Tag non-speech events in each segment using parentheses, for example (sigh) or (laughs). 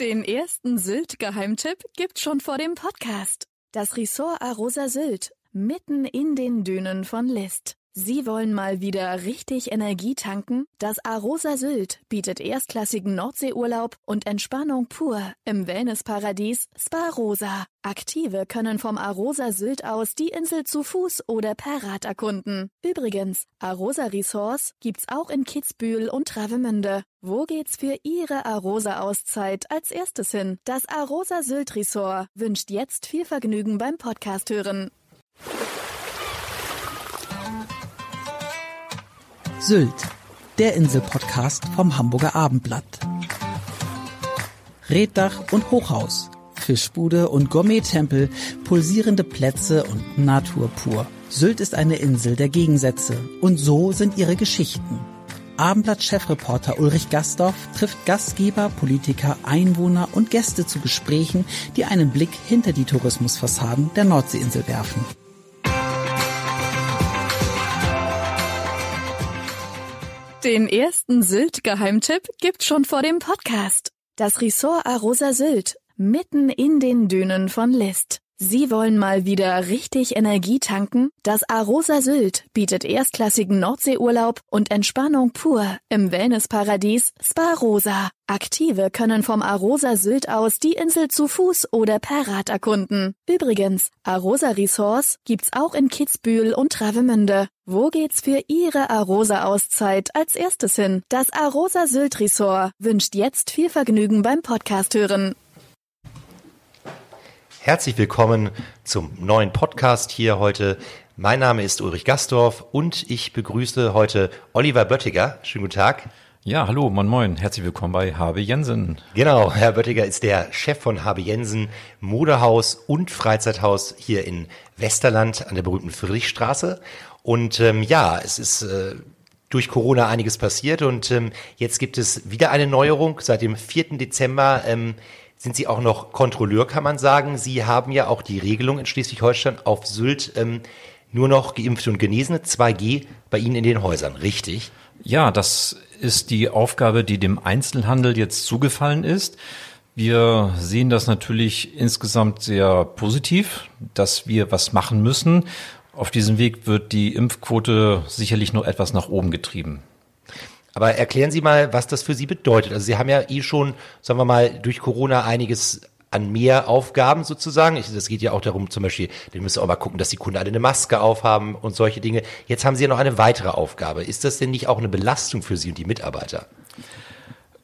Den ersten Sylt-Geheimtipp gibt's schon vor dem Podcast. Das Ressort Arosa Sylt, mitten in den Dünen von List. Sie wollen mal wieder richtig Energie tanken? Das Arosa Sylt bietet erstklassigen Nordseeurlaub und Entspannung pur im Wellnessparadies Spa Rosa. Aktive können vom Arosa Sylt aus die Insel zu Fuß oder per Rad erkunden. Übrigens, Arosa Resorts gibt's auch in Kitzbühel und Travemünde. Wo geht's für Ihre Arosa-Auszeit als erstes hin? Das Arosa Sylt Resort wünscht jetzt viel Vergnügen beim Podcast hören. Sylt, der Inselpodcast vom Hamburger Abendblatt. Reddach und Hochhaus, Fischbude und Gourmet-Tempel, pulsierende Plätze und Natur pur. Sylt ist eine Insel der Gegensätze und so sind ihre Geschichten. Abendblatt-Chefreporter Ulrich Gastorf trifft Gastgeber, Politiker, Einwohner und Gäste zu Gesprächen, die einen Blick hinter die Tourismusfassaden der Nordseeinsel werfen. Den ersten Sylt-Geheimtipp gibt's schon vor dem Podcast. Das Ressort Arosa Sylt, mitten in den Dünen von List. Sie wollen mal wieder richtig Energie tanken? Das Arosa Sylt bietet erstklassigen Nordseeurlaub und Entspannung pur im Wellnessparadies Spa Rosa. Aktive können vom Arosa Sylt aus die Insel zu Fuß oder per Rad erkunden. Übrigens, Arosa Resorts gibt's auch in Kitzbühel und Travemünde. Wo geht's für Ihre Arosa-Auszeit als erstes hin? Das Arosa Sylt Resort wünscht jetzt viel Vergnügen beim Podcast hören. Herzlich willkommen zum neuen Podcast hier heute. Mein Name ist Ulrich Gastorf und ich begrüße heute Oliver Böttiger. Schönen guten Tag. Ja, hallo, moin moin. Herzlich willkommen bei Habe Jensen. Genau, Herr Böttiger ist der Chef von Habe Jensen Modehaus und Freizeithaus hier in Westerland an der berühmten Friedrichstraße. Und ähm, ja, es ist äh, durch Corona einiges passiert und ähm, jetzt gibt es wieder eine Neuerung. Seit dem 4. Dezember ähm, sind Sie auch noch Kontrolleur, kann man sagen. Sie haben ja auch die Regelung in Schleswig-Holstein auf Sylt ähm, nur noch Geimpfte und Genesene, 2G, bei Ihnen in den Häusern, richtig? Ja, das ist die Aufgabe, die dem Einzelhandel jetzt zugefallen ist. Wir sehen das natürlich insgesamt sehr positiv, dass wir was machen müssen. Auf diesem Weg wird die Impfquote sicherlich noch etwas nach oben getrieben. Aber erklären Sie mal, was das für Sie bedeutet. Also Sie haben ja eh schon, sagen wir mal, durch Corona einiges an mehr Aufgaben sozusagen. Das geht ja auch darum, zum Beispiel, wir müssen auch mal gucken, dass die Kunden alle eine Maske aufhaben und solche Dinge. Jetzt haben Sie ja noch eine weitere Aufgabe. Ist das denn nicht auch eine Belastung für Sie und die Mitarbeiter?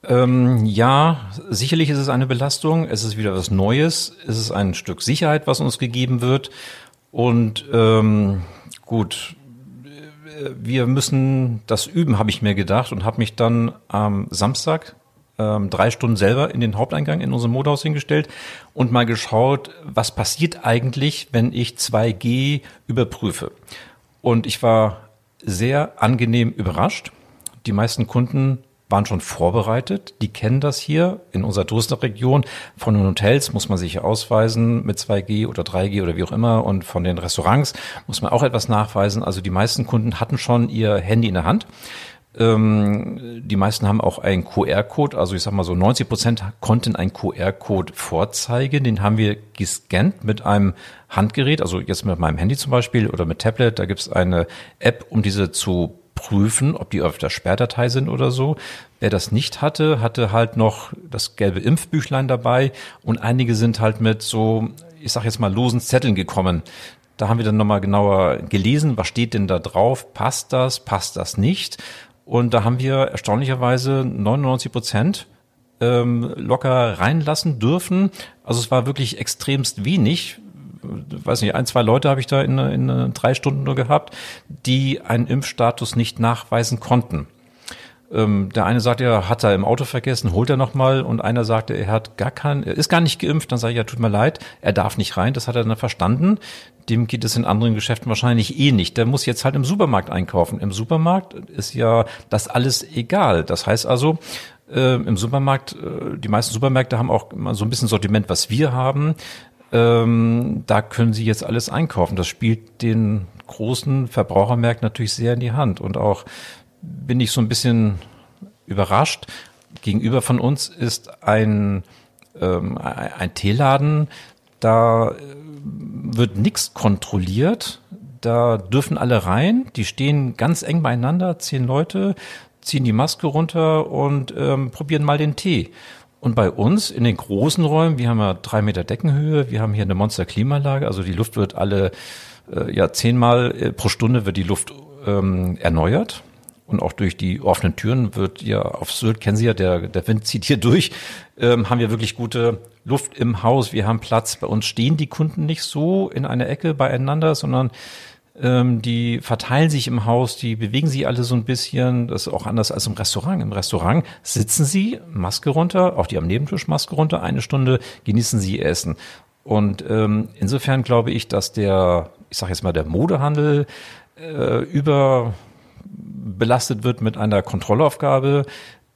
Ähm, ja, sicherlich ist es eine Belastung. Es ist wieder was Neues. Es ist ein Stück Sicherheit, was uns gegeben wird. Und ähm, gut, wir müssen das üben, habe ich mir gedacht und habe mich dann am Samstag ähm, drei Stunden selber in den Haupteingang in unserem Modehaus hingestellt und mal geschaut, was passiert eigentlich, wenn ich 2G überprüfe. Und ich war sehr angenehm überrascht. Die meisten Kunden waren schon vorbereitet. Die kennen das hier in unserer Touristenregion. Von den Hotels muss man sich ausweisen mit 2G oder 3G oder wie auch immer. Und von den Restaurants muss man auch etwas nachweisen. Also die meisten Kunden hatten schon ihr Handy in der Hand. Ähm, die meisten haben auch einen QR-Code. Also ich sag mal so 90 Prozent konnten einen QR-Code vorzeigen. Den haben wir gescannt mit einem Handgerät. Also jetzt mit meinem Handy zum Beispiel oder mit Tablet. Da gibt es eine App, um diese zu prüfen, ob die auf der Sperrdatei sind oder so. Wer das nicht hatte, hatte halt noch das gelbe Impfbüchlein dabei und einige sind halt mit so, ich sag jetzt mal, losen Zetteln gekommen. Da haben wir dann nochmal genauer gelesen, was steht denn da drauf, passt das, passt das nicht. Und da haben wir erstaunlicherweise 99 Prozent ähm, locker reinlassen dürfen. Also es war wirklich extremst wenig weiß nicht, ein, zwei Leute habe ich da in, in drei Stunden nur gehabt, die einen Impfstatus nicht nachweisen konnten. Ähm, der eine sagt, er hat er im Auto vergessen, holt er nochmal und einer sagte, er hat gar keinen, er ist gar nicht geimpft, dann sage ich, ja, tut mir leid, er darf nicht rein, das hat er dann verstanden. Dem geht es in anderen Geschäften wahrscheinlich eh nicht. Der muss jetzt halt im Supermarkt einkaufen. Im Supermarkt ist ja das alles egal. Das heißt also, äh, im Supermarkt, äh, die meisten Supermärkte haben auch so ein bisschen Sortiment, was wir haben ähm, da können Sie jetzt alles einkaufen. Das spielt den großen Verbrauchermärkten natürlich sehr in die Hand. Und auch bin ich so ein bisschen überrascht. Gegenüber von uns ist ein ähm, ein Teeladen, da äh, wird nichts kontrolliert. Da dürfen alle rein. Die stehen ganz eng beieinander, zehn Leute, ziehen die Maske runter und ähm, probieren mal den Tee. Und bei uns in den großen Räumen, wir haben ja drei Meter Deckenhöhe, wir haben hier eine Monster-Klimaanlage, also die Luft wird alle äh, ja zehnmal äh, pro Stunde wird die Luft ähm, erneuert. Und auch durch die offenen Türen wird ja auf Sylt, kennen Sie ja, der, der Wind zieht hier durch, ähm, haben wir wirklich gute Luft im Haus. Wir haben Platz. Bei uns stehen die Kunden nicht so in einer Ecke beieinander, sondern ähm, die verteilen sich im Haus, die bewegen sich alle so ein bisschen. Das ist auch anders als im Restaurant. Im Restaurant sitzen sie, Maske runter, auch die am Nebentisch Maske runter, eine Stunde genießen sie Essen. Und ähm, insofern glaube ich, dass der, ich sage jetzt mal, der Modehandel äh, überbelastet wird mit einer Kontrollaufgabe,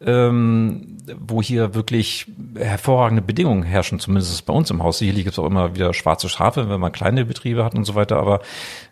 ähm, wo hier wirklich hervorragende Bedingungen herrschen, zumindest bei uns im Haus. Sicherlich gibt es auch immer wieder schwarze Schafe, wenn man kleine Betriebe hat und so weiter. Aber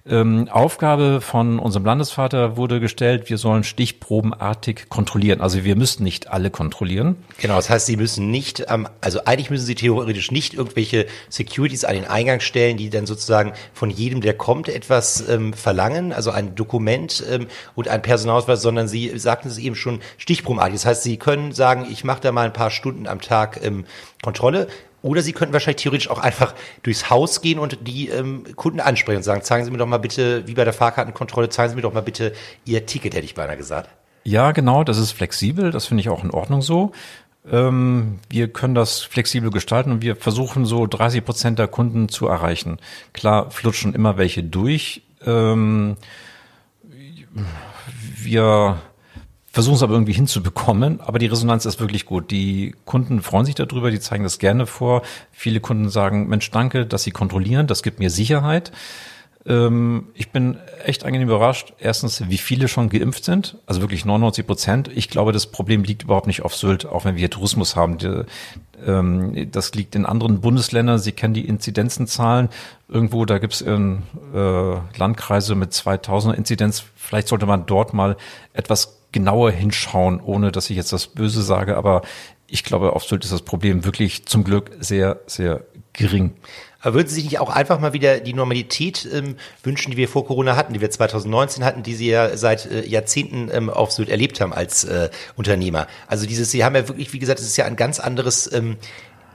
ähm, Aufgabe von unserem Landesvater wurde gestellt, wir sollen stichprobenartig kontrollieren. Also wir müssen nicht alle kontrollieren. Genau, das heißt, Sie müssen nicht, ähm, also eigentlich müssen Sie theoretisch nicht irgendwelche Securities an den Eingang stellen, die dann sozusagen von jedem, der kommt, etwas ähm, verlangen, also ein Dokument ähm, und ein Personalausweis, sondern Sie sagten es eben schon stichprobenartig. Das heißt, Sie können sagen, ich mache da mal ein paar Stunden am Tag ähm, Kontrolle. Oder Sie könnten wahrscheinlich theoretisch auch einfach durchs Haus gehen und die ähm, Kunden ansprechen und sagen, zeigen Sie mir doch mal bitte, wie bei der Fahrkartenkontrolle, zeigen Sie mir doch mal bitte Ihr Ticket, hätte ich beinahe gesagt. Ja, genau, das ist flexibel, das finde ich auch in Ordnung so. Ähm, wir können das flexibel gestalten und wir versuchen so 30 Prozent der Kunden zu erreichen. Klar flutschen immer welche durch. Ähm, wir versuchen es aber irgendwie hinzubekommen. Aber die Resonanz ist wirklich gut. Die Kunden freuen sich darüber, die zeigen das gerne vor. Viele Kunden sagen, Mensch, danke, dass Sie kontrollieren, das gibt mir Sicherheit. Ähm, ich bin echt angenehm überrascht. Erstens, wie viele schon geimpft sind. Also wirklich 99 Prozent. Ich glaube, das Problem liegt überhaupt nicht auf Sylt, auch wenn wir Tourismus haben. Ähm, das liegt in anderen Bundesländern. Sie kennen die Inzidenzenzahlen. Irgendwo, da gibt es äh, Landkreise mit 2000 Inzidenz. Vielleicht sollte man dort mal etwas genauer hinschauen, ohne dass ich jetzt das Böse sage, aber ich glaube, auf Sylt ist das Problem wirklich zum Glück sehr, sehr gering. Aber würden Sie sich nicht auch einfach mal wieder die Normalität ähm, wünschen, die wir vor Corona hatten, die wir 2019 hatten, die Sie ja seit äh, Jahrzehnten ähm, auf Sylt erlebt haben als äh, Unternehmer? Also dieses, Sie haben ja wirklich, wie gesagt, es ist ja ein ganz anderes, ähm,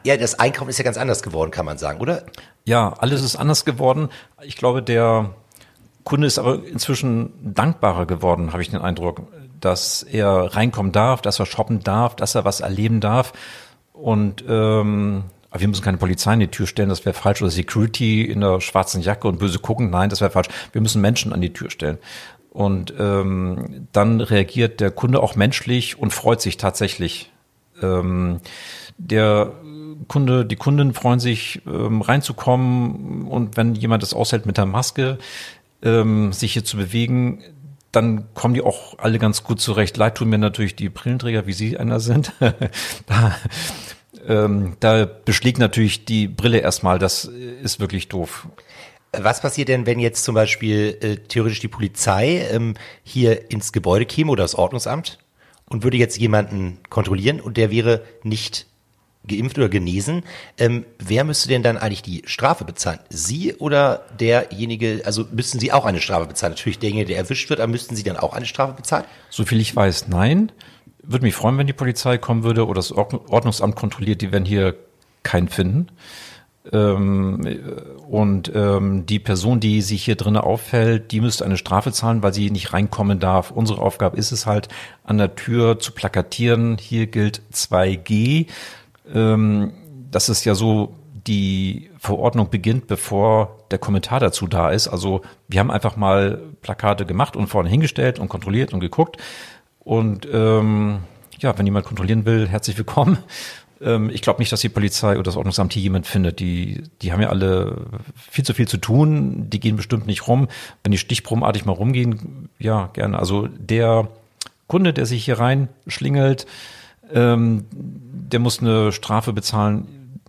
ja, das Einkaufen ist ja ganz anders geworden, kann man sagen, oder? Ja, alles ist anders geworden. Ich glaube, der Kunde ist aber inzwischen dankbarer geworden, habe ich den Eindruck dass er reinkommen darf, dass er shoppen darf, dass er was erleben darf. Und ähm, aber wir müssen keine Polizei in die Tür stellen, das wäre falsch. Oder Security in der schwarzen Jacke und böse gucken, nein, das wäre falsch. Wir müssen Menschen an die Tür stellen. Und ähm, dann reagiert der Kunde auch menschlich und freut sich tatsächlich. Ähm, der Kunde, die Kunden freuen sich, ähm, reinzukommen und wenn jemand es aushält mit der Maske, ähm, sich hier zu bewegen, dann kommen die auch alle ganz gut zurecht. Leid tun mir natürlich die Brillenträger, wie Sie einer sind. (laughs) da, ähm, da beschlägt natürlich die Brille erstmal. Das ist wirklich doof. Was passiert denn, wenn jetzt zum Beispiel äh, theoretisch die Polizei ähm, hier ins Gebäude käme oder das Ordnungsamt und würde jetzt jemanden kontrollieren und der wäre nicht geimpft oder genesen, ähm, wer müsste denn dann eigentlich die Strafe bezahlen? Sie oder derjenige, also müssten Sie auch eine Strafe bezahlen? Natürlich derjenige, der erwischt wird, aber müssten Sie dann auch eine Strafe bezahlen? Soviel ich weiß, nein. Würde mich freuen, wenn die Polizei kommen würde oder das Ordnungsamt kontrolliert, die werden hier keinen finden. Ähm, und ähm, die Person, die sich hier drinnen auffällt, die müsste eine Strafe zahlen, weil sie nicht reinkommen darf. Unsere Aufgabe ist es halt, an der Tür zu plakatieren. Hier gilt 2G ähm, dass es ja so die Verordnung beginnt, bevor der Kommentar dazu da ist. Also wir haben einfach mal Plakate gemacht und vorne hingestellt und kontrolliert und geguckt. Und ähm, ja, wenn jemand kontrollieren will, herzlich willkommen. (laughs) Ähm, ich glaube nicht, dass die Polizei oder das Ordnungsamt hier jemand findet. Die, die haben ja alle viel zu viel zu tun. Die gehen bestimmt nicht rum. Wenn die stichprobenartig mal rumgehen, ja, gerne. Also der Kunde, der sich hier reinschlingelt, ähm, der muss eine Strafe bezahlen.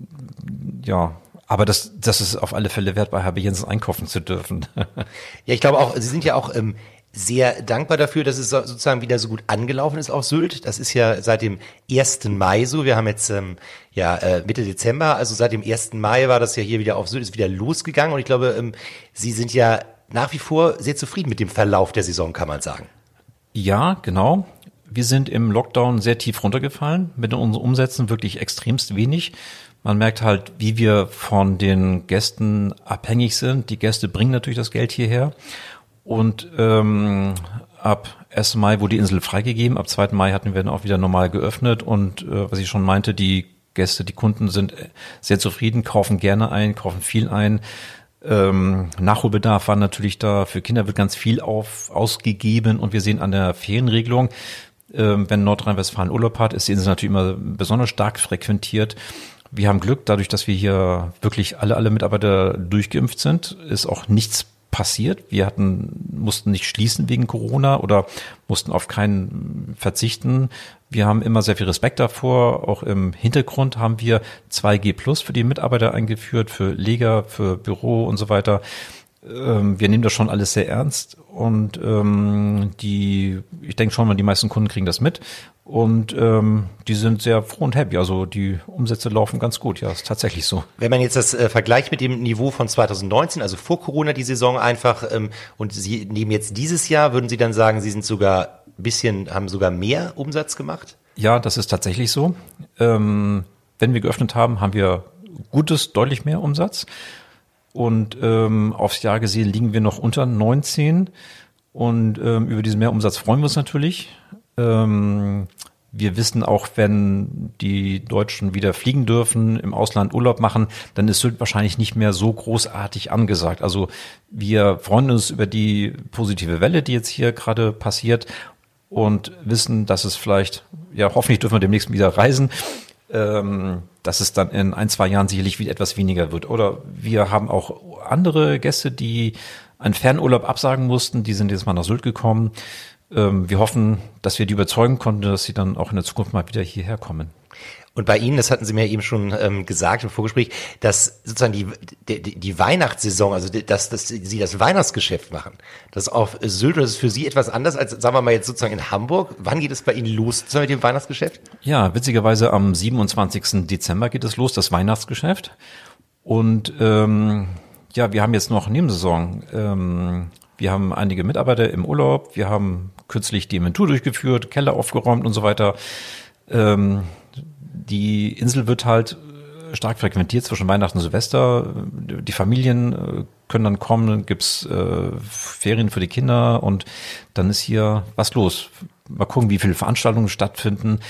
Ja, aber das, das ist auf alle Fälle wert, bei HB Jensen einkaufen zu dürfen. (laughs) ja, ich glaube auch, Sie sind ja auch ähm, sehr dankbar dafür, dass es sozusagen wieder so gut angelaufen ist auf Sylt. Das ist ja seit dem 1. Mai so. Wir haben jetzt ähm, ja äh, Mitte Dezember, also seit dem 1. Mai war das ja hier wieder auf Sylt, ist wieder losgegangen. Und ich glaube, ähm, Sie sind ja nach wie vor sehr zufrieden mit dem Verlauf der Saison, kann man sagen. Ja, genau. Wir sind im Lockdown sehr tief runtergefallen, mit unseren Umsätzen wirklich extremst wenig. Man merkt halt, wie wir von den Gästen abhängig sind. Die Gäste bringen natürlich das Geld hierher. Und ähm, ab 1. Mai wurde die Insel freigegeben. Ab 2. Mai hatten wir dann auch wieder normal geöffnet. Und äh, was ich schon meinte, die Gäste, die Kunden sind sehr zufrieden, kaufen gerne ein, kaufen viel ein. Ähm, Nachholbedarf war natürlich da. Für Kinder wird ganz viel auf, ausgegeben und wir sehen an der Ferienregelung, wenn Nordrhein-Westfalen Urlaub hat, ist die Insel natürlich immer besonders stark frequentiert. Wir haben Glück, dadurch, dass wir hier wirklich alle, alle Mitarbeiter durchgeimpft sind, ist auch nichts passiert. Wir hatten, mussten nicht schließen wegen Corona oder mussten auf keinen verzichten. Wir haben immer sehr viel Respekt davor. Auch im Hintergrund haben wir 2G Plus für die Mitarbeiter eingeführt, für Leger, für Büro und so weiter. Ähm, wir nehmen das schon alles sehr ernst und ähm, die, ich denke schon mal, die meisten Kunden kriegen das mit und ähm, die sind sehr froh und happy. Also die Umsätze laufen ganz gut, ja, ist tatsächlich so. Wenn man jetzt das äh, vergleicht mit dem Niveau von 2019, also vor Corona die Saison einfach ähm, und Sie nehmen jetzt dieses Jahr, würden Sie dann sagen, Sie sind sogar ein bisschen, haben sogar mehr Umsatz gemacht? Ja, das ist tatsächlich so. Ähm, wenn wir geöffnet haben, haben wir gutes, deutlich mehr Umsatz. Und ähm, aufs Jahr gesehen liegen wir noch unter 19. Und ähm, über diesen Mehrumsatz freuen wir uns natürlich. Ähm, wir wissen auch, wenn die Deutschen wieder fliegen dürfen, im Ausland Urlaub machen, dann ist Sylt wahrscheinlich nicht mehr so großartig angesagt. Also wir freuen uns über die positive Welle, die jetzt hier gerade passiert und wissen, dass es vielleicht, ja, hoffentlich dürfen wir demnächst wieder reisen, ähm, dass es dann in ein, zwei Jahren sicherlich wieder etwas weniger wird. Oder wir haben auch andere Gäste, die einen Fernurlaub absagen mussten, die sind jetzt mal nach Sylt gekommen. Ähm, wir hoffen, dass wir die überzeugen konnten, dass sie dann auch in der Zukunft mal wieder hierher kommen. Und bei Ihnen, das hatten Sie mir eben schon ähm, gesagt im Vorgespräch, dass sozusagen die, die, die Weihnachtssaison, also dass, dass Sie das Weihnachtsgeschäft machen, das auf Sylt, das ist für Sie etwas anders als, sagen wir mal jetzt sozusagen in Hamburg. Wann geht es bei Ihnen los mit dem Weihnachtsgeschäft? Ja, witzigerweise am 27. Dezember geht es los, das Weihnachtsgeschäft. Und ähm, ja, wir haben jetzt noch Nebensaison. Ähm, wir haben einige Mitarbeiter im Urlaub, wir haben kürzlich die Inventur durchgeführt, Keller aufgeräumt und so weiter. Ähm, die Insel wird halt äh, stark frequentiert zwischen Weihnachten und Silvester. Die Familien äh, können dann kommen, dann gibt's äh, Ferien für die Kinder und dann ist hier was los. Mal gucken, wie viele Veranstaltungen stattfinden.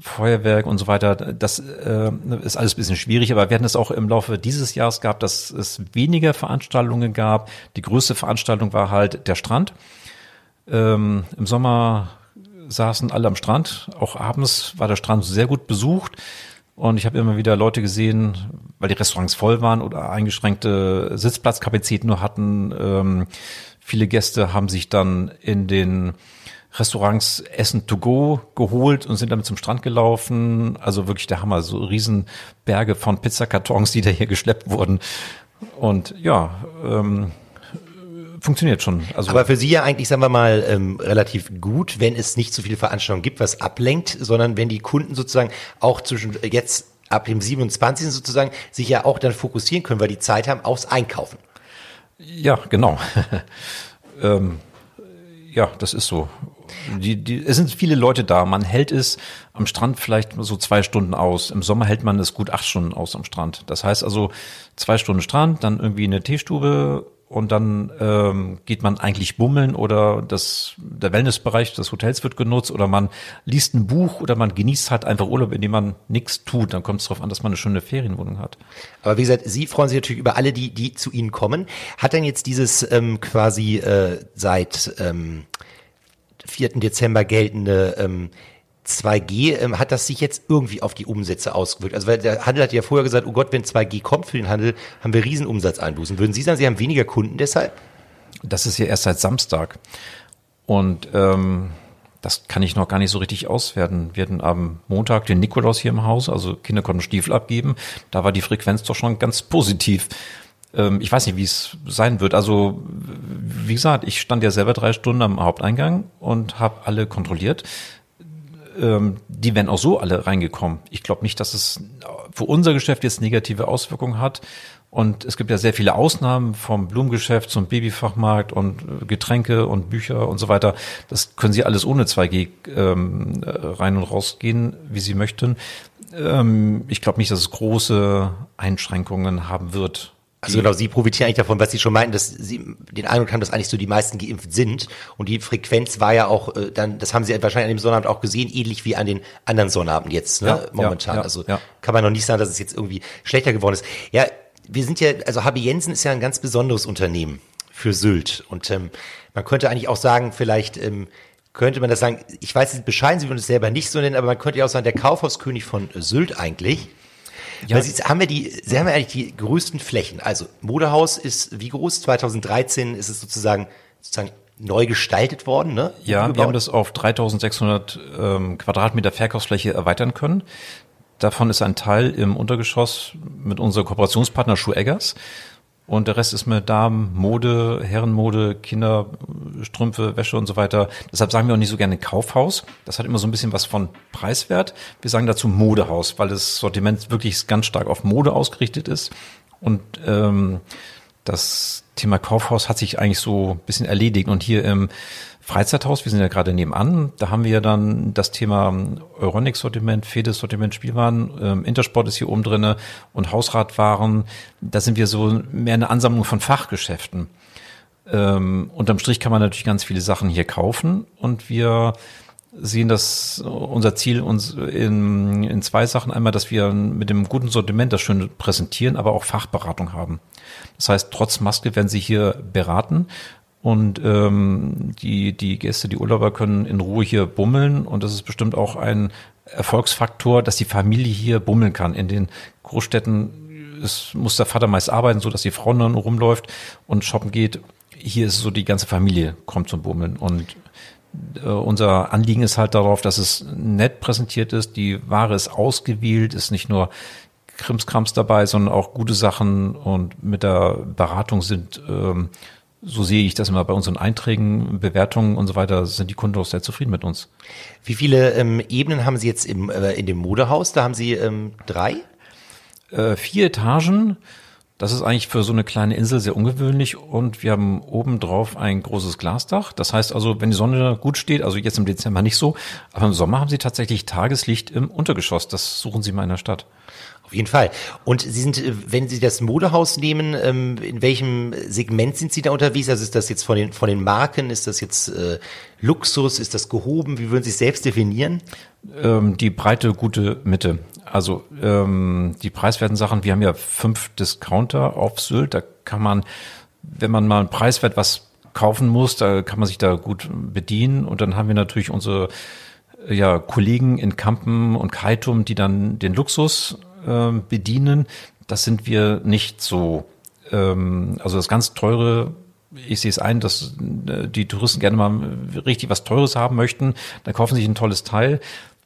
Feuerwerk und so weiter, das äh, ist alles ein bisschen schwierig, aber wir hatten es auch im Laufe dieses Jahres gehabt, dass es weniger Veranstaltungen gab. Die größte Veranstaltung war halt der Strand. Ähm, Im Sommer saßen alle am Strand. Auch abends war der Strand sehr gut besucht. Und ich habe immer wieder Leute gesehen, weil die Restaurants voll waren oder eingeschränkte Sitzplatzkapazitäten nur hatten. Ähm, viele Gäste haben sich dann in den Restaurants Essen to go geholt und sind damit zum Strand gelaufen. Also wirklich der Hammer, so Riesenberge von Pizzakartons, die da hier geschleppt wurden. Und ja, ähm, funktioniert schon. Also Aber für Sie ja eigentlich, sagen wir mal, ähm, relativ gut, wenn es nicht so viele Veranstaltungen gibt, was ablenkt, sondern wenn die Kunden sozusagen auch zwischen jetzt ab dem 27. sozusagen sich ja auch dann fokussieren können, weil die Zeit haben aufs Einkaufen. Ja, genau. (laughs) ähm, ja, das ist so. Die, die, es sind viele Leute da. Man hält es am Strand vielleicht so zwei Stunden aus. Im Sommer hält man es gut acht Stunden aus am Strand. Das heißt also zwei Stunden Strand, dann irgendwie eine Teestube und dann ähm, geht man eigentlich bummeln oder das, der Wellnessbereich des Hotels wird genutzt oder man liest ein Buch oder man genießt halt einfach Urlaub, indem man nichts tut. Dann kommt es darauf an, dass man eine schöne Ferienwohnung hat. Aber wie gesagt, Sie freuen sich natürlich über alle, die, die zu Ihnen kommen. Hat denn jetzt dieses ähm, quasi äh, seit ähm, 4. Dezember geltende ähm, 2G, ähm, hat das sich jetzt irgendwie auf die Umsätze ausgewirkt? Also weil der Handel hat ja vorher gesagt, oh Gott, wenn 2G kommt für den Handel, haben wir Riesenumsatzeinbußen. Würden Sie sagen, Sie haben weniger Kunden deshalb? Das ist ja erst seit Samstag. Und ähm, das kann ich noch gar nicht so richtig auswerten. Wir hatten am Montag den Nikolaus hier im Haus, also Kinder konnten Stiefel abgeben. Da war die Frequenz doch schon ganz positiv. Ähm, ich weiß nicht, wie es sein wird. Also wie gesagt, ich stand ja selber drei Stunden am Haupteingang und habe alle kontrolliert. Ähm, die wären auch so alle reingekommen. Ich glaube nicht, dass es für unser Geschäft jetzt negative Auswirkungen hat. Und es gibt ja sehr viele Ausnahmen vom Blumengeschäft zum Babyfachmarkt und äh, Getränke und Bücher und so weiter. Das können Sie alles ohne 2G ähm, rein und rausgehen, wie Sie möchten. Ähm, ich glaube nicht, dass es große Einschränkungen haben wird. Also genau, Sie profitieren eigentlich davon, was Sie schon meinten, dass Sie den Eindruck haben, dass eigentlich so die meisten geimpft sind. Und die Frequenz war ja auch, äh, dann, das haben Sie wahrscheinlich an dem Sonnabend auch gesehen, ähnlich wie an den anderen Sonnabend jetzt, ne, ja, momentan. Ja, ja, also ja. kann man noch nicht sagen, dass es jetzt irgendwie schlechter geworden ist. Ja, wir sind ja, also HB Jensen ist ja ein ganz besonderes Unternehmen für Sylt. Und ähm, man könnte eigentlich auch sagen, vielleicht ähm, könnte man das sagen, ich weiß, bescheiden, Sie würden es selber nicht so nennen, aber man könnte ja auch sagen, der Kaufhauskönig von Sylt eigentlich. Ja. Weil Sie haben ja die, Sie haben ja eigentlich die größten Flächen. Also Modehaus ist wie groß? 2013 ist es sozusagen, sozusagen neu gestaltet worden, ne? Ja, Umgebaut. wir haben das auf 3600 ähm, Quadratmeter Verkaufsfläche erweitern können. Davon ist ein Teil im Untergeschoss mit unserem Kooperationspartner Schuh Eggers. Und der Rest ist mit Damen, Mode, Herrenmode, Kinderstrümpfe, Wäsche und so weiter. Deshalb sagen wir auch nicht so gerne Kaufhaus. Das hat immer so ein bisschen was von preiswert. Wir sagen dazu Modehaus, weil das Sortiment wirklich ganz stark auf Mode ausgerichtet ist. Und ähm, das Thema Kaufhaus hat sich eigentlich so ein bisschen erledigt. Und hier im Freizeithaus, wir sind ja gerade nebenan, da haben wir dann das Thema Euronics-Sortiment, Fedes-Sortiment, Spielwaren, ähm, Intersport ist hier oben drinne und Hausratwaren. Da sind wir so mehr eine Ansammlung von Fachgeschäften. Ähm, unterm Strich kann man natürlich ganz viele Sachen hier kaufen und wir sehen das unser Ziel uns in, in zwei Sachen. Einmal, dass wir mit dem guten Sortiment das schön präsentieren, aber auch Fachberatung haben. Das heißt, trotz Maske werden Sie hier beraten und ähm, die, die Gäste, die Urlauber können in Ruhe hier bummeln und das ist bestimmt auch ein Erfolgsfaktor, dass die Familie hier bummeln kann. In den Großstädten es muss der Vater meist arbeiten, so dass die Frau dann rumläuft und shoppen geht. Hier ist so die ganze Familie kommt zum Bummeln und äh, unser Anliegen ist halt darauf, dass es nett präsentiert ist, die Ware ist ausgewählt, ist nicht nur Krimskrams dabei, sondern auch gute Sachen und mit der Beratung sind ähm, so sehe ich das immer bei unseren Einträgen, Bewertungen und so weiter, sind die Kunden auch sehr zufrieden mit uns. Wie viele ähm, Ebenen haben Sie jetzt im, äh, in dem Modehaus? Da haben Sie ähm, drei? Äh, vier Etagen. Das ist eigentlich für so eine kleine Insel sehr ungewöhnlich und wir haben oben drauf ein großes Glasdach. Das heißt also, wenn die Sonne gut steht, also jetzt im Dezember nicht so, aber im Sommer haben Sie tatsächlich Tageslicht im Untergeschoss. Das suchen Sie mal in der Stadt. Auf jeden Fall. Und Sie sind, äh, wenn Sie das Modehaus nehmen, ähm, in welchem Segment sind Sie da unterwegs? Also ist das jetzt von den, von den Marken? Ist das jetzt äh, Luxus? Ist das gehoben? Wie würden Sie es selbst definieren? Ähm, die breite, gute Mitte. Also ähm, die preiswerten Sachen, wir haben ja fünf Discounter auf Sylt. Da kann man, wenn man mal preiswert was kaufen muss, da kann man sich da gut bedienen. Und dann haben wir natürlich unsere ja, Kollegen in Kampen und Kaitum, die dann den Luxus äh, bedienen. Das sind wir nicht so. Ähm, also das ganz teure ich sehe es ein, dass äh, die Touristen gerne mal richtig was Teures haben möchten. Dann kaufen sie sich ein tolles Teil.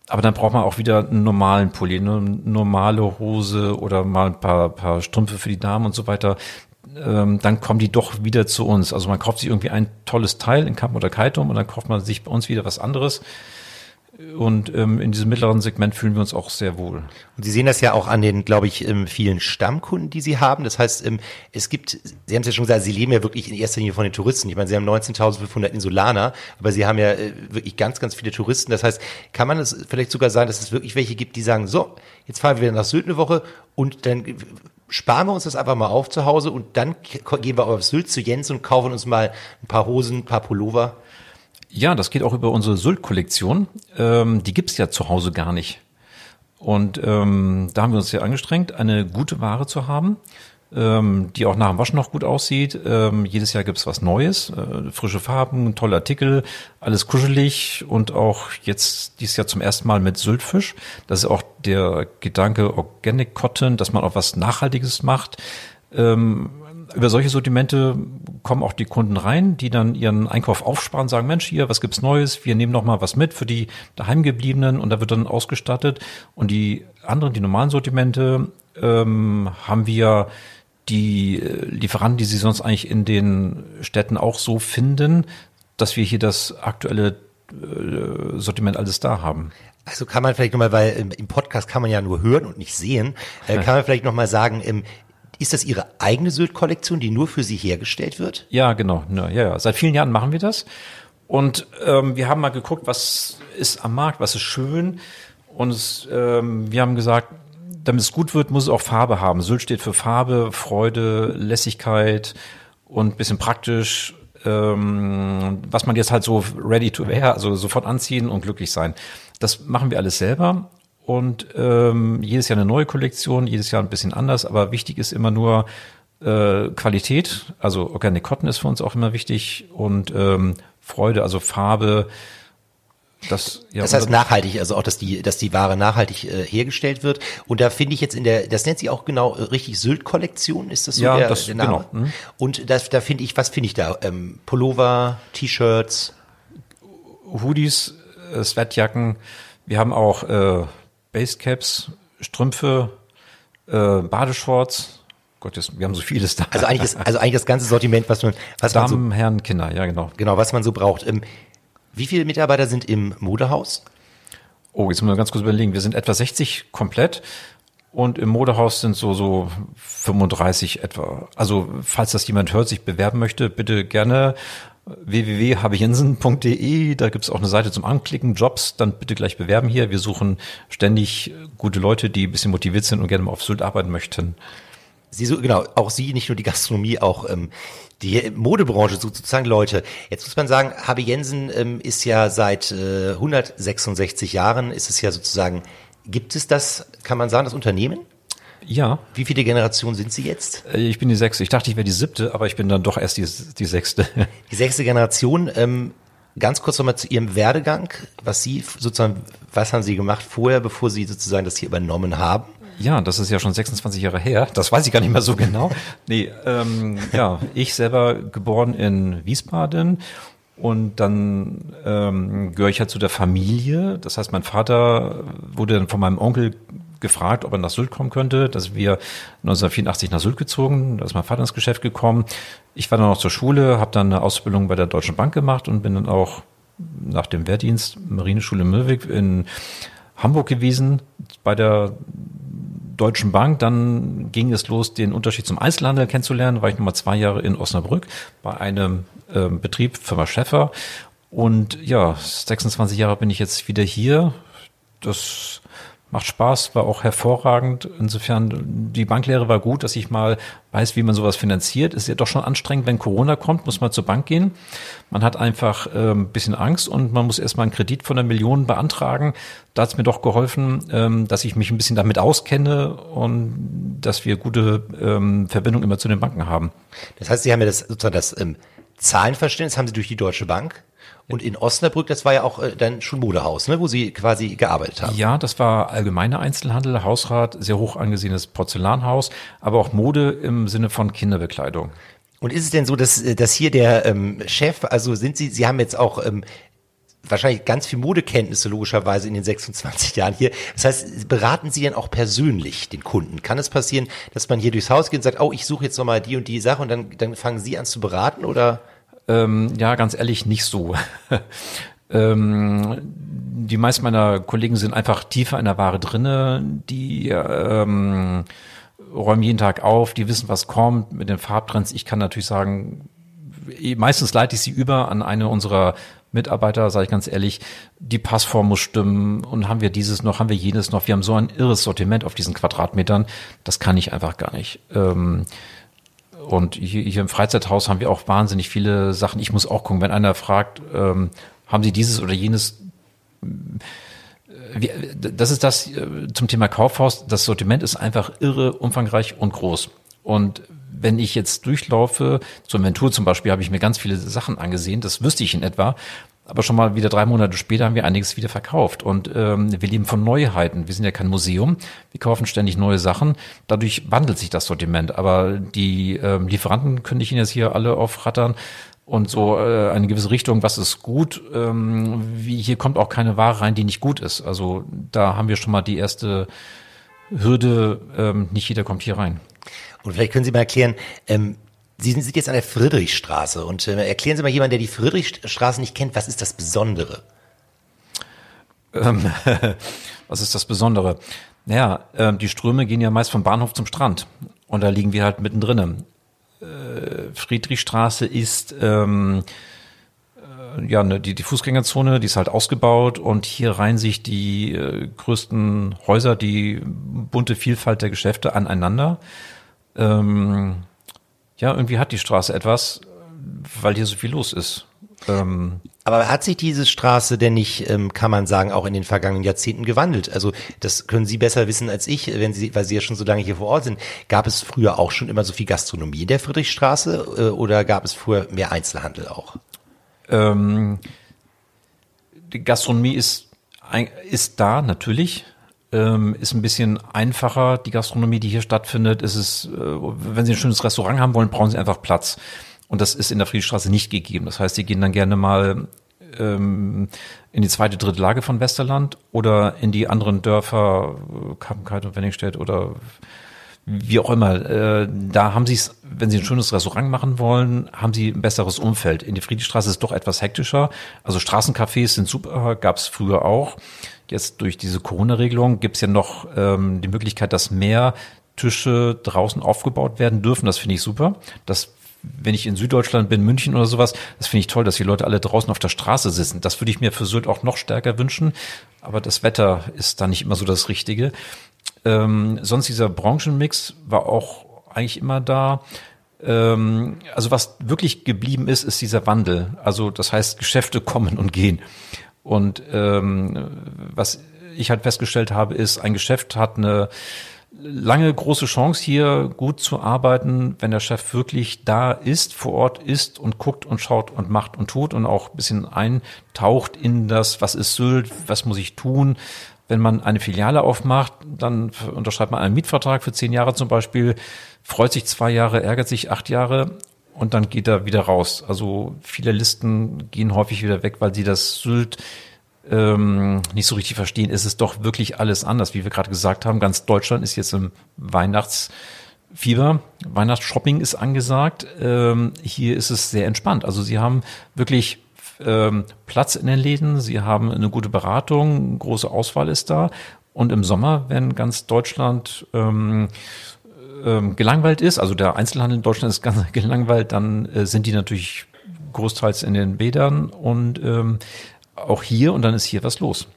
Aber dann braucht man auch wieder einen normalen Pulli, eine normale Hose oder mal ein paar, paar Strümpfe für die Damen und so weiter. Ähm, dann kommen die doch wieder zu uns. Also man kauft sich irgendwie ein tolles Teil in Kamp oder Kaitum und dann kauft man sich bei uns wieder was anderes. Und ähm, in diesem mittleren Segment fühlen wir uns auch sehr wohl. Und Sie sehen das ja auch an den, glaube ich, ähm, vielen Stammkunden, die Sie haben. Das heißt, ähm, es gibt, Sie haben es ja schon gesagt, Sie leben ja wirklich in erster Linie von den Touristen. Ich meine, Sie haben 19.500 Insulaner, aber Sie haben ja äh, wirklich ganz, ganz viele Touristen. Das heißt, kann man es vielleicht sogar sagen, dass es wirklich welche gibt, die sagen, so, jetzt fahren wir wieder nach Sylt eine Woche und dann sparen wir uns das einfach mal auf zu Hause und dann gehen wir auf Sylt zu Jens und kaufen uns mal ein paar Hosen, ein paar Pullover. Ja, das geht auch über unsere Sylt-Kollektion. Ähm, die gibt's ja zu Hause gar nicht. Und ähm, da haben wir uns sehr angestrengt, eine gute Ware zu haben, ähm, die auch nach dem Waschen noch gut aussieht. Ähm, jedes Jahr gibt's was Neues, äh, frische Farben, tolle Artikel, alles kuschelig und auch jetzt dieses Jahr zum ersten Mal mit Syltfisch. Das ist auch der Gedanke Organic Cotton, dass man auch was Nachhaltiges macht. Ähm, über solche Sortimente kommen auch die Kunden rein, die dann ihren Einkauf aufsparen, sagen, Mensch, hier, was gibt's Neues? Wir nehmen noch mal was mit für die daheimgebliebenen und da wird dann ausgestattet. Und die anderen, die normalen Sortimente, ähm, haben wir die äh, Lieferanten, die Sie sonst eigentlich in den Städten auch so finden, dass wir hier das aktuelle äh, Sortiment alles da haben. Also kann man vielleicht nochmal, weil im Podcast kann man ja nur hören und nicht sehen, äh, (laughs) kann man vielleicht nochmal sagen, ähm, ist das Ihre eigene Sylt-Kollektion, die nur für Sie hergestellt wird? Ja, genau. Ja, ja. Seit vielen Jahren machen wir das. Und ähm, wir haben mal geguckt, was ist am Markt, was ist schön. Und es, ähm, wir haben gesagt, damit es gut wird, muss es auch Farbe haben. Sylt steht für Farbe, Freude, Lässigkeit und bisschen praktisch. Ähm, was man jetzt halt so ready to wear, also sofort anziehen und glücklich sein. Das machen wir alles selber und ähm, jedes Jahr eine neue Kollektion, jedes Jahr ein bisschen anders, aber wichtig ist immer nur äh, Qualität, also Organic Cotton ist für uns auch immer wichtig und ähm, Freude, also Farbe. Das, ja, das heißt nachhaltig, also auch, dass die, dass die Ware nachhaltig äh, hergestellt wird. Und da finde ich jetzt in der, das nennt sich auch genau äh, richtig Sylt-Kollektion, ist das so ja, der, das, der Name? Genau. Mhm. Und das, da finde ich, was finde ich da? Ähm, Pullover, T-Shirts, Hoodies, äh, Sweatjacken. Wir haben auch äh, Basecaps, Strümpfe, äh, Badeshorts. Gott, das, wir haben so vieles da. Also eigentlich, ist, also eigentlich das ganze Sortiment, was man, was Damen, man so, Herren, Kinder, ja genau. Genau, was man so braucht. Ähm, wie viele Mitarbeiter sind im Modehaus? Oh, jetzt müssen wir ganz kurz überlegen. Wir sind etwa 60 komplett und im Modehaus sind so so 35 etwa. Also falls das jemand hört, sich bewerben möchte, bitte gerne www.habejensen.de, da gibt's auch eine Seite zum Anklicken, Jobs, dann bitte gleich bewerben hier. Wir suchen ständig gute Leute, die ein bisschen motiviert sind und gerne mal auf Sylt arbeiten möchten. Sie so, genau, auch Sie, nicht nur die Gastronomie, auch ähm, die Modebranche sucht sozusagen Leute. Jetzt muss man sagen, Habe Jensen ähm, ist ja seit äh, 166 Jahren, ist es ja sozusagen, gibt es das, kann man sagen, das Unternehmen? Ja. Wie viele Generationen sind Sie jetzt? Äh, ich bin die sechste. Ich dachte, ich wäre die siebte, aber ich bin dann doch erst die, die sechste. (laughs) Die sechste Generation. Ähm, ganz kurz nochmal zu Ihrem Werdegang. Was Sie sozusagen, was haben Sie gemacht vorher, bevor Sie sozusagen das hier übernommen haben? Ja, das ist ja schon 26 Jahre her. Das weiß ich gar nicht mehr so genau. Nee, ähm, ja, ich selber geboren in Wiesbaden und dann ähm, gehöre ich halt zu der Familie. Das heißt, mein Vater wurde dann von meinem Onkel gefragt, ob er nach Sylt kommen könnte. Da sind wir 1984 nach Sylt gezogen. Da ist mein Vater ins Geschäft gekommen. Ich war dann noch zur Schule, habe dann eine Ausbildung bei der Deutschen Bank gemacht und bin dann auch nach dem Wehrdienst Marineschule Möwig in Hamburg gewesen bei der Deutschen Bank. Dann ging es los, den Unterschied zum Einzelhandel kennenzulernen. War ich nochmal zwei Jahre in Osnabrück bei einem äh, Betrieb, Firma Schäffer. Und ja, 26 Jahre bin ich jetzt wieder hier. Das macht Spaß, war auch hervorragend. Insofern, die Banklehre war gut, dass ich mal weiß, wie man sowas finanziert. Ist ja doch schon anstrengend, wenn Corona kommt, muss man zur Bank gehen. Man hat einfach äh, ein bisschen Angst und man muss erstmal einen Kredit von einer Million beantragen. Da hat es mir doch geholfen, ähm, dass ich mich ein bisschen damit auskenne und dass wir gute ähm, Verbindungen immer zu den Banken haben. Das heißt, Sie haben ja das sozusagen das ähm, Zahlenverständnis haben Sie durch die Deutsche Bank und in Osnabrück, das war ja auch äh, dann schon Modehaus, ne, wo Sie quasi gearbeitet haben. Ja, das war allgemeiner Einzelhandel, Hausrat, sehr hoch angesehenes Porzellanhaus, aber auch Mode im Sinne von Kinderbekleidung. Und ist es denn so, dass, äh, dass hier der ähm, Chef, also sind Sie, Sie haben jetzt auch ähm, wahrscheinlich ganz viel Modekenntnisse logischerweise in den 26 Jahren hier. Das heißt, beraten Sie denn auch persönlich den Kunden? Kann es passieren, dass man hier durchs Haus geht und sagt, oh, ich suche jetzt nochmal die und die Sache und dann, dann fangen Sie an zu beraten oder? Ähm, ja, ganz ehrlich, nicht so. (laughs) ähm, die meisten meiner Kollegen sind einfach tiefer in der Ware drinne. Die ähm, räumen jeden Tag auf, die wissen, was kommt mit den Farbtrends. Ich kann natürlich sagen, meistens leite ich sie über an eine unserer Mitarbeiter, sage ich ganz ehrlich, die Passform muss stimmen und haben wir dieses noch, haben wir jenes noch. Wir haben so ein irres Sortiment auf diesen Quadratmetern, das kann ich einfach gar nicht. Ähm, und hier, hier im Freizeithaus haben wir auch wahnsinnig viele Sachen. Ich muss auch gucken, wenn einer fragt, ähm, haben Sie dieses oder jenes? Äh, das ist das äh, zum Thema Kaufhaus. Das Sortiment ist einfach irre, umfangreich und groß. Und wenn ich jetzt durchlaufe, zur Inventur zum Beispiel, habe ich mir ganz viele Sachen angesehen. Das wüsste ich in etwa. Aber schon mal wieder drei Monate später haben wir einiges wieder verkauft. Und ähm, wir leben von Neuheiten. Wir sind ja kein Museum. Wir kaufen ständig neue Sachen. Dadurch wandelt sich das Sortiment. Aber die ähm, Lieferanten könnte ich Ihnen jetzt hier alle aufrattern. Und so äh, eine gewisse Richtung, was ist gut, ähm, wie hier kommt auch keine Ware rein, die nicht gut ist. Also da haben wir schon mal die erste Hürde, ähm, nicht jeder kommt hier rein. Und vielleicht können Sie mal erklären, ähm, Sie sind jetzt an der Friedrichstraße und äh, erklären Sie mal jemand, der die Friedrichstraße nicht kennt, was ist das Besondere? Ähm, (laughs) was ist das Besondere? Naja, äh, die Ströme gehen ja meist vom Bahnhof zum Strand und da liegen wir halt mittendrin. Äh, Friedrichstraße ist ähm, äh, ja ne, die, die Fußgängerzone, die ist halt ausgebaut und hier reihen sich die äh, größten Häuser, die bunte Vielfalt der Geschäfte aneinander. Ähm, ja, irgendwie hat die Straße etwas, weil hier so viel los ist. Ähm, aber hat sich diese Straße denn nicht, ähm, kann man sagen, auch in den vergangenen Jahrzehnten gewandelt? Also das können Sie besser wissen als ich, wenn Sie, weil Sie ja schon so lange hier vor Ort sind. Gab es früher auch schon immer so viel Gastronomie in der Friedrichstraße äh, oder gab es früher mehr Einzelhandel auch? Ähm, die Gastronomie ist, ist da natürlich ähm, ist ein bisschen einfacher, die Gastronomie, die hier stattfindet. Ist es, äh, wenn Sie ein schönes Restaurant haben wollen, brauchen Sie einfach Platz. Und das ist in der Friedrichstraße nicht gegeben. Das heißt, Sie gehen dann gerne mal ähm, in die zweite, dritte Lage von Westerland oder in die anderen Dörfer, äh, Kappenkeit und Wenningstedt oder wie auch immer. Äh, da haben Sie es, wenn Sie ein schönes Restaurant machen wollen, haben Sie ein besseres Umfeld. In die Friedrichstraße ist es doch etwas hektischer. Also Straßencafés sind super, gab es früher auch. Jetzt durch diese Corona-Regelung gibt es ja noch ähm, die Möglichkeit, dass mehr Tische draußen aufgebaut werden dürfen. Das finde ich super. Das wenn ich in Süddeutschland bin, München oder sowas, das finde ich toll, dass die Leute alle draußen auf der Straße sitzen. Das würde ich mir für Sylt auch noch stärker wünschen. Aber das Wetter ist da nicht immer so das Richtige. Ähm, sonst dieser Branchenmix war auch eigentlich immer da. Ähm, also was wirklich geblieben ist, ist dieser Wandel. Also das heißt, Geschäfte kommen und gehen. Und ähm, was ich halt festgestellt habe, ist, ein Geschäft hat eine lange große Chance hier gut zu arbeiten, wenn der Chef wirklich da ist, vor Ort ist und guckt und schaut und macht und tut und auch ein bisschen eintaucht in das, was ist Sylt, was muss ich tun. Wenn man eine Filiale aufmacht, dann unterschreibt man einen Mietvertrag für zehn Jahre zum Beispiel, freut sich zwei Jahre, ärgert sich acht Jahre und dann geht er wieder raus. Also viele Listen gehen häufig wieder weg, weil sie das Sylt ähm, nicht so richtig verstehen, ist es doch wirklich alles anders, wie wir gerade gesagt haben. Ganz Deutschland ist jetzt im Weihnachtsfieber. Weihnachtsshopping ist angesagt. Ähm, hier ist es sehr entspannt. Also sie haben wirklich ähm, Platz in den Läden, sie haben eine gute Beratung, große Auswahl ist da. Und im Sommer, wenn ganz Deutschland ähm, ähm, gelangweilt ist, also der Einzelhandel in Deutschland ist ganz (laughs) gelangweilt, dann äh, sind die natürlich großteils in den Bädern und ähm, auch hier und dann ist hier was los.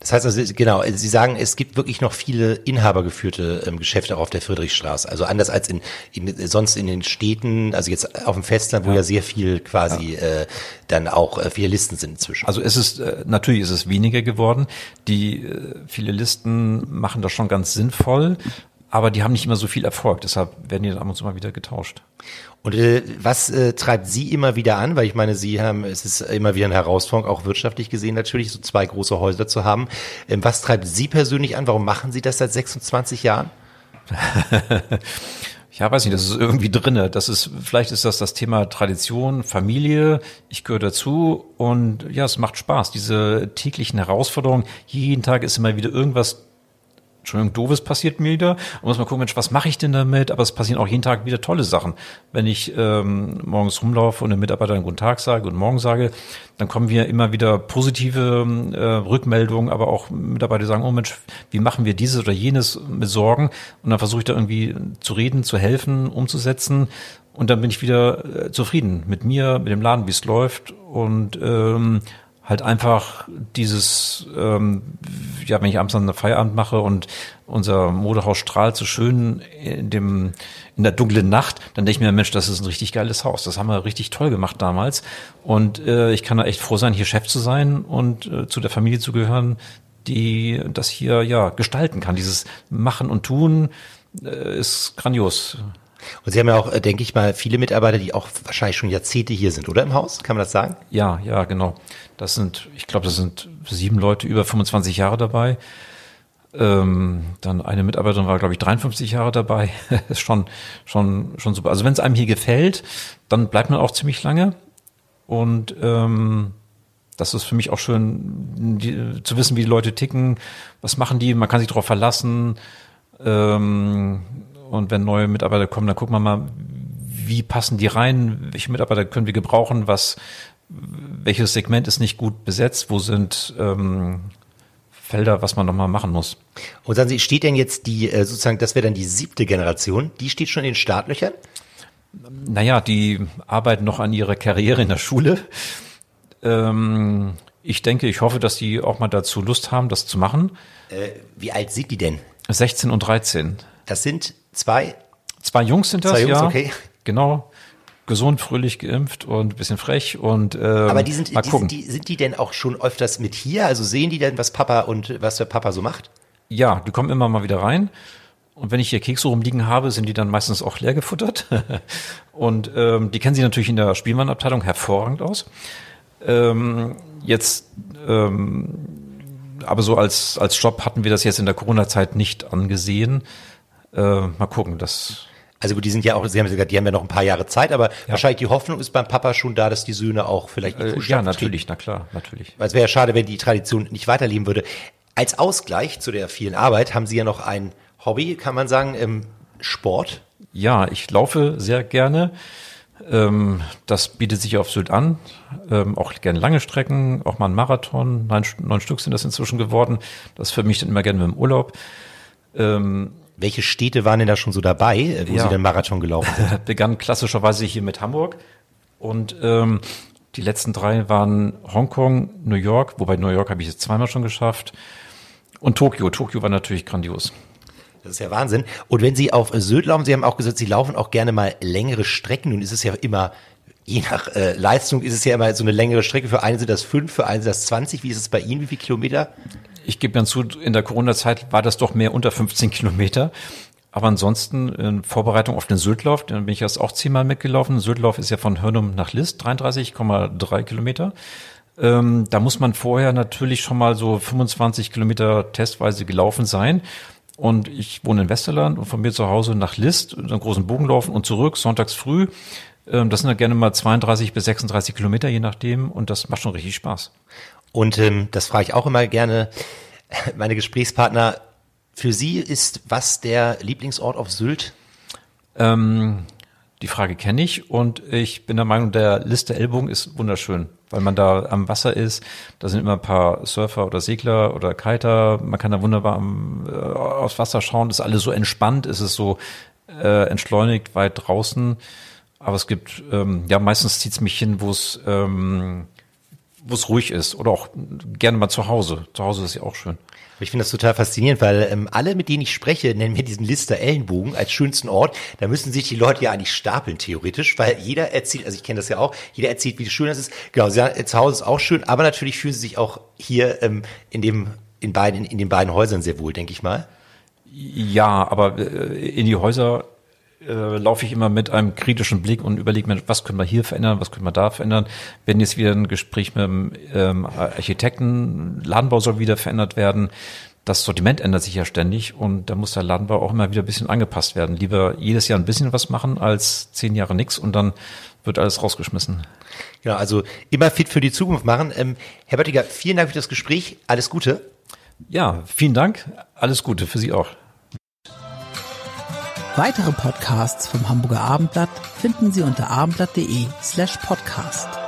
Das heißt also, genau, Sie sagen, es gibt wirklich noch viele inhabergeführte ähm, Geschäfte auch auf der Friedrichstraße. Also anders als in, in sonst in den Städten, also jetzt auf dem Festland, wo ja, ja sehr viel quasi ja. äh, dann auch äh, viele Listen sind inzwischen. Also es ist, äh, natürlich ist es weniger geworden. Die äh, viele Listen machen das schon ganz sinnvoll, aber die haben nicht immer so viel Erfolg. Deshalb werden die dann ab und zu mal wieder getauscht. Und äh, was äh, treibt Sie immer wieder an? Weil ich meine, Sie haben, es ist immer wieder eine Herausforderung, auch wirtschaftlich gesehen natürlich, so zwei große Häuser zu haben. Ähm, was treibt Sie persönlich an? Warum machen Sie das seit 26 Jahren? (laughs) ja, weiß nicht, das ist irgendwie drinne. Das ist, vielleicht ist das das Thema Tradition, Familie. Ich gehöre dazu und ja, es macht Spaß. Diese täglichen Herausforderungen. Jeden Tag ist immer wieder irgendwas Entschuldigung, doofes passiert mir wieder. Und muss man gucken, Mensch, was mache ich denn damit? Aber es passieren auch jeden Tag wieder tolle Sachen. Wenn ich ähm, morgens rumlaufe und einem Mitarbeiter einen guten Tag sage, guten Morgen sage, dann kommen wir immer wieder positive äh, Rückmeldungen, aber auch Mitarbeiter sagen, oh Mensch, wie machen wir dieses oder jenes besorgen? Und dann versuche ich da irgendwie zu reden, zu helfen, umzusetzen. Und dann bin ich wieder äh, zufrieden mit mir, mit dem Laden, wie es läuft und ähm, halt einfach dieses, ähm, ja, wenn ich abends dann Feierabend mache und unser Modehaus strahlt so schön in dem in der dunklen Nacht, dann denke ich mir, Mensch, das ist ein richtig geiles Haus. Das haben wir richtig toll gemacht damals. Und äh, ich kann da echt froh sein, hier Chef zu sein und äh, zu der Familie zu gehören, die das hier ja gestalten kann. Dieses Machen und Tun äh, ist grandios. Und Sie haben ja auch, äh, denke ich mal, viele Mitarbeiter, die auch wahrscheinlich schon Jahrzehnte hier sind, oder im Haus? Kann man das sagen? Ja, ja, genau. Das sind, ich glaube, das sind sieben Leute über 25 Jahre dabei. Ähm, dann eine Mitarbeiterin war, glaube ich, 53 Jahre dabei. (laughs) ist schon, schon, schon super. Also wenn es einem hier gefällt, dann bleibt man auch ziemlich lange. Und ähm, das ist für mich auch schön, die, zu wissen, wie die Leute ticken, was machen die, man kann sich darauf verlassen. Ähm, Und wenn neue Mitarbeiter kommen, dann gucken wir mal, wie passen die rein, welche Mitarbeiter können wir gebrauchen, was, welches Segment ist nicht gut besetzt, wo sind ähm, Felder, was man nochmal machen muss. Und sagen Sie, steht denn jetzt die, äh, sozusagen, das wäre dann die siebte Generation, die steht schon in den Startlöchern? Naja, die arbeiten noch an ihrer Karriere in der Schule. Ähm, ich denke, ich hoffe, dass die auch mal dazu Lust haben, das zu machen. Äh, wie alt sind die denn? 16 und 13. Das sind zwei. Zwei Jungs sind das, Zwei Jungs, ja. okay. Genau. Gesund, fröhlich geimpft und ein bisschen frech und ähm, Aber die sind, mal die, gucken. sind, die, sind die denn auch schon öfters mit hier? Also sehen die denn, was Papa und was der Papa so macht? Ja, die kommen immer mal wieder rein. Und wenn ich hier Kekse rumliegen habe, sind die dann meistens auch leer gefuttert. (laughs) und ähm, die kennen sich natürlich in der Spielmannabteilung hervorragend aus. Ähm, jetzt, ähm, aber so als, als Job hatten wir das jetzt in der Corona-Zeit nicht angesehen. Äh, mal gucken, das Also gut, die sind ja auch, Sie haben gesagt, die haben ja noch ein paar Jahre Zeit, aber wahrscheinlich die Hoffnung ist beim Papa schon da, dass die Söhne auch vielleicht äh, ja natürlich, na klar, natürlich. Weil es wäre ja schade, wenn die Tradition nicht weiterleben würde. Als Ausgleich zu der vielen Arbeit haben Sie ja noch ein Hobby, kann man sagen, im Sport. Ja, ich laufe sehr gerne. Ähm, das bietet sich auf Sylt an. Ähm, auch gerne lange Strecken, auch mal ein Marathon. Neun, neun Stück sind das inzwischen geworden. Das für mich dann immer gerne mit dem Urlaub. Ähm, Welche Städte waren denn da schon so dabei, äh, wo Ja. Sie den Marathon gelaufen sind? (laughs) begann klassischerweise hier mit Hamburg. Und ähm, die letzten drei waren Hongkong, New York, wobei New York habe ich jetzt zweimal schon geschafft. Und Tokio. Tokio war natürlich grandios. Das ist ja Wahnsinn. Und wenn Sie auf Sylt laufen, Sie haben auch gesagt, Sie laufen auch gerne mal längere Strecken. Nun ist es ja immer, je nach äh, Leistung ist es ja immer so eine längere Strecke. Für einen sind das fünf, für einen sind das 20. Wie ist es bei Ihnen? Wie viele Kilometer? Ich gebe dann zu, in der Corona-Zeit war das doch mehr unter 15 Kilometer. Aber ansonsten in Vorbereitung auf den Syltlauf, dann bin ich erst auch zehnmal mitgelaufen. Syltlauf ist ja von Hörnum nach List, 33,3 Kilometer. Ähm, da muss man vorher natürlich schon mal so 25 Kilometer testweise gelaufen sein. Und ich wohne in Westerland und von mir zu Hause nach List, einen großen Bogen laufen und zurück, sonntags früh. Ähm, das sind dann gerne mal 32 bis 36 Kilometer, je nachdem. Und das macht schon richtig Spaß. Und ähm, das frage ich auch immer gerne (laughs) meine Gesprächspartner. Für Sie ist was der Lieblingsort auf Sylt? Ähm, die Frage kenne ich und ich bin der Meinung, der Liste Ellbogen ist wunderschön, weil man da am Wasser ist. Da sind immer ein paar Surfer oder Segler oder Kiter. Man kann da wunderbar am, äh, aufs Wasser schauen. ist alles so entspannt, ist es so äh, entschleunigt weit draußen. Aber es gibt, ähm, ja, meistens zieht es mich hin, wo es ähm, wo es ruhig ist oder auch gerne mal zu Hause. Zu Hause ist ja auch schön. Ich finde das total faszinierend, weil ähm, alle, mit denen ich spreche, nennen mir diesen Lister Ellenbogen als schönsten Ort. Da müssen sich die Leute ja eigentlich stapeln, theoretisch, weil jeder erzählt, also ich kenne das ja auch, jeder erzählt, wie schön das ist. Genau, sie sagen, zu Hause ist auch schön, aber natürlich fühlen sie sich auch hier ähm, in dem, in beiden, in, in den beiden Häusern sehr wohl, denke ich mal. Ja, aber äh, in die Häuser äh, laufe ich immer mit einem kritischen Blick und überlege mir, was können wir hier verändern, was können wir da verändern. Wenn jetzt wieder ein Gespräch mit dem ähm, Architekten, Ladenbau soll wieder verändert werden. Das Sortiment ändert sich ja ständig und da muss der Ladenbau auch immer wieder ein bisschen angepasst werden. Lieber jedes Jahr ein bisschen was machen als zehn Jahre nichts und dann wird alles rausgeschmissen. Genau, also immer fit für die Zukunft machen. Ähm, Herr Böttiger, vielen Dank für das Gespräch. Alles Gute. Ja, vielen Dank. Alles Gute für Sie auch. Weitere Podcasts vom Hamburger Abendblatt finden Sie unter abendblatt.de slash podcast.